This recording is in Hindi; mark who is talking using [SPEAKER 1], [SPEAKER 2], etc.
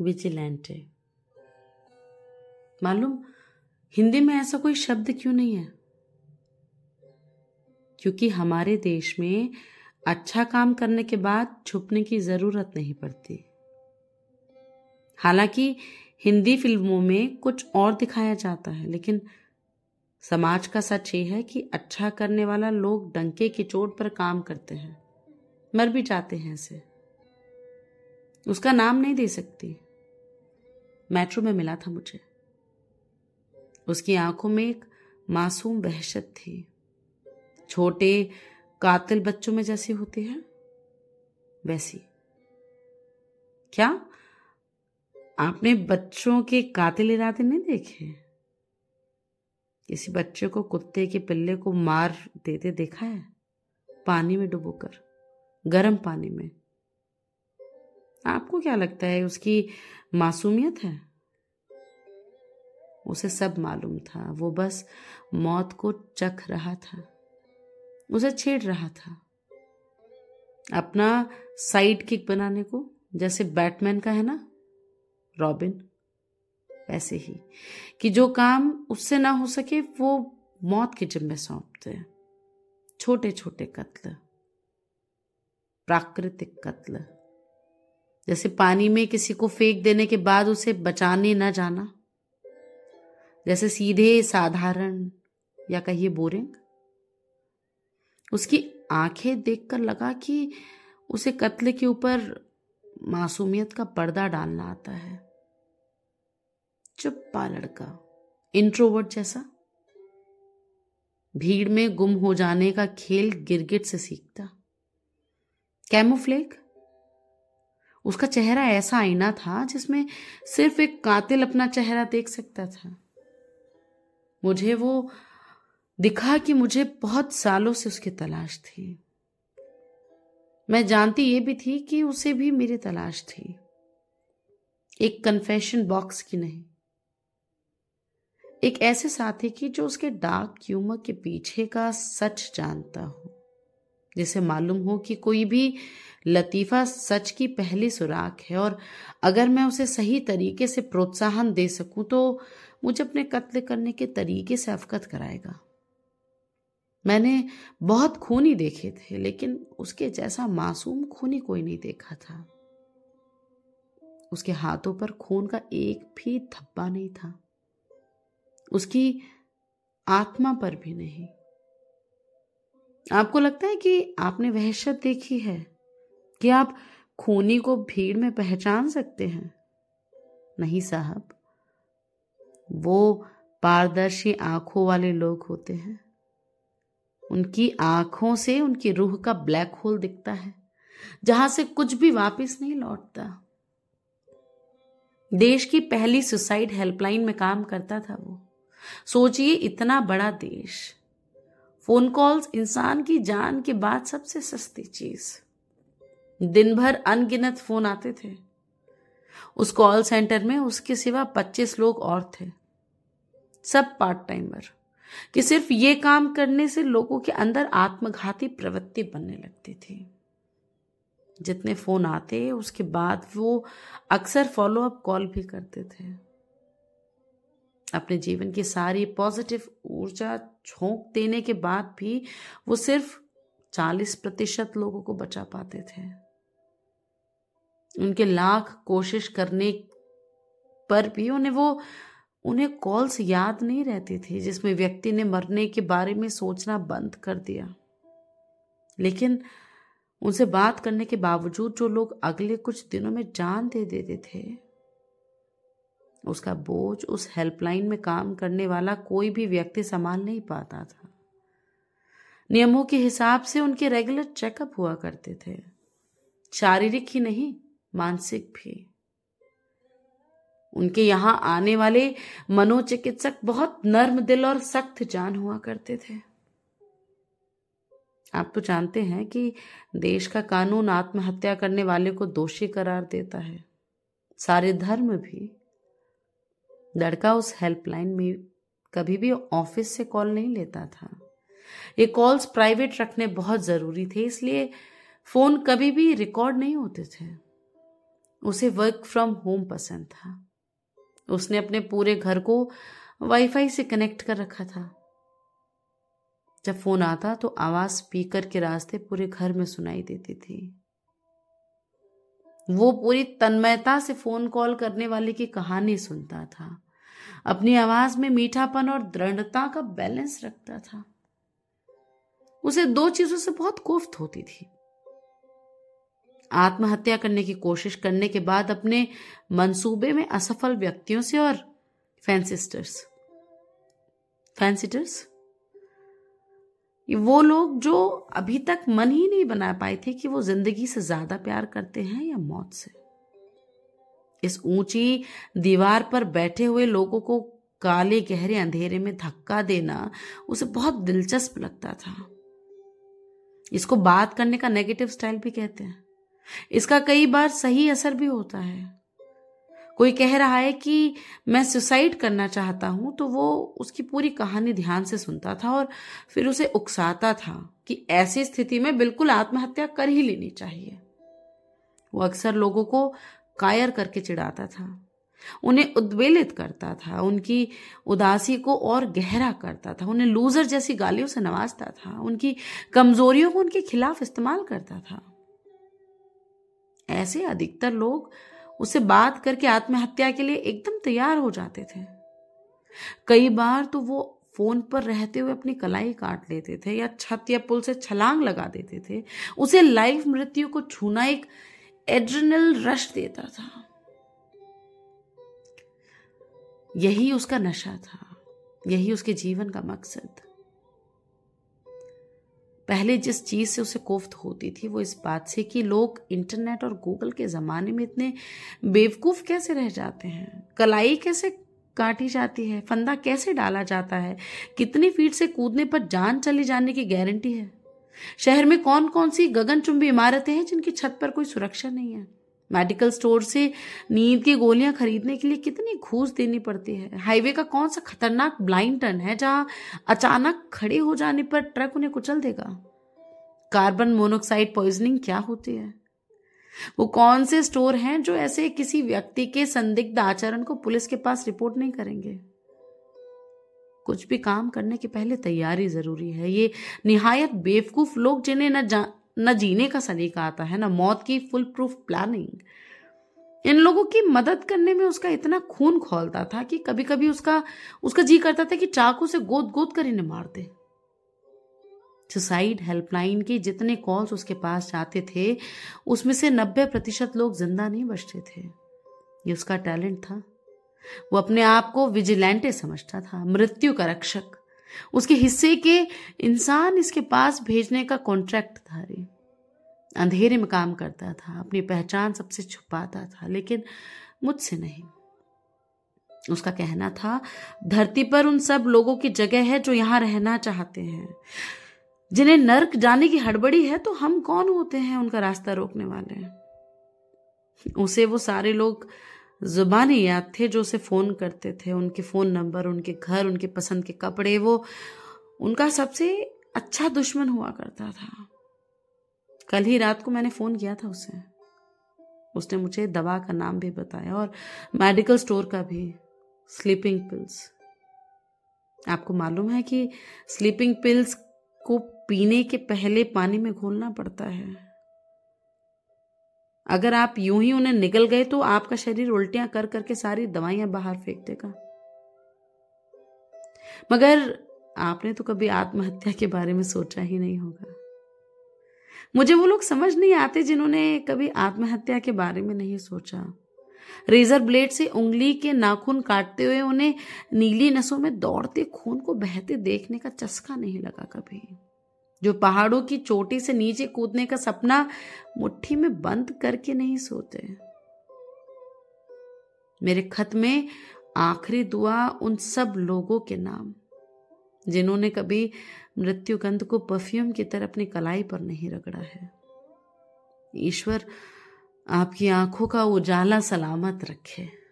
[SPEAKER 1] विजिलेंटे मालूम, हिंदी में ऐसा कोई शब्द क्यों नहीं है? क्योंकि हमारे देश में अच्छा काम करने के बाद छुपने की ज़रूरत नहीं पड़ती। हालाँकि, हिंदी फ़िल्मों में कुछ और दिखाया जाता है, लेकिन समाज का सच ये है कि अच्छा करने वाला लोग डंके की चोट पर काम करते हैं, मर भी जाते हैं ऐसे। उसका नाम नहीं दे सकती। मेट्रो में मिला था मुझे। उसकी आँखों में एक मासूम वहशत थी। छोटे कातिल बच्चों में जैसी होती है, वैसी। क्या आपने बच्चों के कातिल इरादे नहीं देखे? किसी बच्चे को कुत्ते के पिल्ले को मार देते देखा है? पानी में डुबोकर, गर्म पानी में। आपको क्या लगता है उसकी मासूमियत है? उसे सब मालूम था। वो बस मौत को चख रहा था। उसे छेड़ रहा था। अपना साइड किक बनाने को, जैसे बैटमैन का है ना, रॉबिन? वैसे ही। कि जो काम उससे ना हो सके, वो मौत के जिम्मे सौंपते छोटे छोटे कत्ल। प्राकृतिक कत्ल। जैसे पानी में किसी को फेंक देने के बाद उसे बचाने न जाना। जैसे सीधे साधारण या कहिए बोरिंग। उसकी आँखें देखकर लगा कि उसे कत्ल के ऊपर मासूमियत का पर्दा डालना आता है। चुप्पा लड़का, इंट्रोवर्ट जैसा। भीड़ में गुम हो जाने का खेल गिरगिट से सीखता। कैमोफ्लेग उसका चेहरा ऐसा आईना था जिसमें सिर्फ़ एक कातिल अपना चेहरा देख सकता था। मुझे वो दिखा कि मुझे बहुत सालों से उसकी तलाश थी। मैं जानती ये भी थी कि उसे भी मेरी तलाश थी। एक कन्फेशन बॉक्स की नहीं। एक ऐसे साथी की जो उसके डार्क ह्यूमर के पीछे का सच जानता हो। जिसे मालूम हो कि कोई भी लतीफ़ा सच की पहली सुराख है और अगर मैं उसे सही तरीके से प्रोत्साहन दे सकूँ तो मुझे अपने कत्ल करने के तरीके से अवगत कराएगा। मैंने बहुत खूनी देखे थे, लेकिन उसके जैसा मासूम खूनी कोई नहीं देखा था। उसके हाथों पर खून का एक भी धब्बा नहीं था। उसकी आत्मा पर भी नहीं। आपको लगता है कि आपने वहशत देखी है? कि आप खूनी को भीड़ में पहचान सकते हैं? नहीं साहब। वो पारदर्शी आँखों वाले लोग होते हैं। उनकी आँखों से उनकी रूह का ब्लैक होल दिखता है, जहाँ से कुछ भी वापस नहीं लौटता। देश की पहली सुसाइड हेल्पलाइन में काम करता था वो। सोचिए, इतना बड़ा देश। फ़ोन कॉल्स इंसान की जान के बाद सबसे सस्ती चीज़। दिन भर अनगिनत फ़ोन आते थे। उस कॉल सेंटर में उसके सिवा पच्चीस लोग और थे। सब पार्ट टाइमर कि सिर्फ़ ये काम करने से लोगों के अंदर आत्मघाती प्रवृत्ति बनने लगती थी। जितने फ़ोन आते, उसके बाद वो अक्सर फॉलो अप कॉल भी करते थे। अपने जीवन की सारी पॉजिटिव ऊर्जा झोंक देने के बाद भी वो सिर्फ़ चालीस प्रतिशत लोगों को बचा पाते थे। उनके लाख कोशिश करने पर भी उन्हें वो, उन्हें कॉल्स याद नहीं रहती थी, जिसमें व्यक्ति ने मरने के बारे में सोचना बंद कर दिया। लेकिन उनसे बात करने के बावजूद जो लोग अगले कुछ दिनों में जान दे देते थे उसका बोझ उस हेल्पलाइन में काम करने वाला कोई भी व्यक्ति संभाल नहीं पाता था। नियमों के हिसाब से उनके रेगुलर चेकअप हुआ करते थे। शारीरिक ही नहीं, मानसिक भी। उनके यहाँ आने वाले मनोचिकित्सक बहुत नर्म दिल और सख्त जान हुआ करते थे। आप तो जानते हैं कि देश का कानून आत्महत्या करने वाले को दोषी करार देता है। सारे धर्म भी लड़का उस हेल्पलाइन में कभी भी ऑफ़िस से कॉल नहीं लेता था। ये कॉल्स प्राइवेट रखने बहुत ज़रूरी थे, इसलिए फ़ोन कभी भी रिकॉर्ड नहीं होते थे। उसे वर्क फ्रॉम होम पसंद था। उसने अपने पूरे घर को वाईफाई से कनेक्ट कर रखा था। जब फ़ोन आता तो आवाज़ स्पीकर के रास्ते पूरे घर में सुनाई देती थी। वो पूरी तन्मयता से फ़ोन कॉल करने वाले की कहानी सुनता था। अपनी आवाज़ में मीठापन और दृढ़ता का बैलेंस रखता था। उसे दो चीज़ों से बहुत कोफ्त होती थी। आत्महत्या करने की कोशिश करने के बाद अपने मंसूबे में असफल व्यक्तियों से और फैंसिस्टर्स, फैंसिटर्स, वो लोग जो अभी तक मन ही नहीं बना पाए थे कि वो ज़िंदगी से ज़्यादा प्यार करते हैं या मौत से। इस ऊँची दीवार पर बैठे हुए लोगों को काले गहरे अंधेरे में धक्का देना उसे बहुत दिलचस्प लगता था। इसको बात करने का नेगेटिव स्टाइल भी कहते हैं। इसका कई बार सही असर भी होता है। कोई कह रहा है कि मैं सुसाइड करना चाहता हूँ तो वो उसकी पूरी कहानी ध्यान से सुनता था और फिर उसे उकसाता था कि ऐसी स्थिति में बिल्कुल आत्महत्या कर ही लेनी चाहिए। वो अक्सर लोगों को कायर करके चिढ़ाता था। उन्हें उद्वेलित करता था। उनकी उदासी को और गहरा करता था। उन्हें लूजर जैसी गालियों से नवाजता था। उनकी कमजोरियों को उनके खिलाफ इस्तेमाल करता था। ऐसे अधिकतर लोग उससे बात करके आत्महत्या के लिए एकदम तैयार हो जाते थे। कई बार तो वो फ़ोन पर रहते हुए अपनी कलाई काट लेते थे या छत या पुल से छलांग लगा देते थे। उसे लाइव मृत्यु को छूना एक एड्रिनल रश देता था। यही उसका नशा था। यही उसके जीवन का मकसद। पहले जिस चीज़ से उसे कोफ्त होती थी, वो इस बात से कि लोग इंटरनेट और गूगल के जमाने में इतने बेवकूफ़ कैसे रह जाते हैं? कलाई कैसे काटी जाती है? फंदा कैसे डाला जाता है? कितनी फीट से कूदने पर जान चली जाने की गारंटी है? शहर में कौन कौन सी गगनचुंबी इमारतें हैं जिनकी छत पर कोई सुरक्षा नहीं है? मेडिकल स्टोर से नींद की गोलियाँ खरीदने के लिए कितनी घूस देनी पड़ती है? हाईवे का कौन सा खतरनाक ब्लाइंड टर्न है जहाँ अचानक खड़े हो जाने पर ट्रक उन्हें कुचल देगा? कार्बन मोनोक्साइड पॉइजनिंग क्या होती है? वो कौन से स्टोर हैं जो ऐसे किसी व्यक्ति के संदिग्ध आचरण को पुलिस के पास रिपोर्ट नहीं करेंगे? कुछ भी काम करने के पहले तैयारी ज़रूरी है। ये निहायत बेवकूफ़ लोग जिन्हें न न जीने का सलीका आता है, ना मौत की फुल प्रूफ प्लानिंग इन लोगों की मदद करने में उसका इतना खून खोलता था कि कभी कभी उसका उसका जी करता था कि चाकू से गोद गोद कर इन्हें मार दे सुसाइड हेल्पलाइन के जितने कॉल्स उसके पास जाते थे, उसमें से नब्बे प्रतिशत लोग ज़िंदा नहीं बचते थे। ये उसका टैलेंट था। वो अपने आप को विजिलेंटे समझता था, मृत्यु का रक्षक। उसके हिस्से के इंसान इसके पास भेजने का कॉन्ट्रैक्ट था रे। अंधेरे में काम करता था, अपनी पहचान सबसे छुपाता था, लेकिन मुझसे नहीं। उसका कहना था, धरती पर उन सब लोगों की जगह है जो यहाँ रहना चाहते हैं। जिन्हें नर्क जाने की हड़बड़ी है तो हम कौन होते हैं उनका रास्ता रोकने वाले? उसे वो सारे लोग जुबानी याद थे जो उसे फ़ोन करते थे, उनके फ़ोन नंबर, उनके घर, उनके पसंद के कपड़े, वो उनका सबसे अच्छा दुश्मन हुआ करता था। कल ही रात को मैंने फ़ोन किया था उसे। उसने मुझे दवा का नाम भी बताया और मेडिकल स्टोर का भी, स्लीपिंग पिल्स। आपको मालूम है कि स्लीपिंग पिल्स को पीने के पहले पानी में घोलना पड़ता है। अगर आप यूँ ही उन्हें निकल गए तो आपका शरीर उल्टियाँ कर करके सारी दवाइयाँ बाहर फेंक देगा। मगर आपने तो कभी आत्महत्या के बारे में सोचा ही नहीं होगा। मुझे वो लोग समझ नहीं आते जिन्होंने कभी आत्महत्या के बारे में नहीं सोचा। रेजर ब्लेड से उंगली के नाखून काटते हुए उन्हें नीली नसों में दौड़ते खून को बहते देखने का चस्का नहीं लगा कभी। जो पहाड़ों की चोटी से नीचे कूदने का सपना मुट्ठी में बंद करके नहीं सोते। मेरे खत में आखिरी दुआ उन सब लोगों के नाम, जिन्होंने कभी मृत्यु गंध को परफ्यूम की तरह अपनी कलाई पर नहीं रगड़ा है। ईश्वर, आपकी आँखों का उजाला सलामत रखे।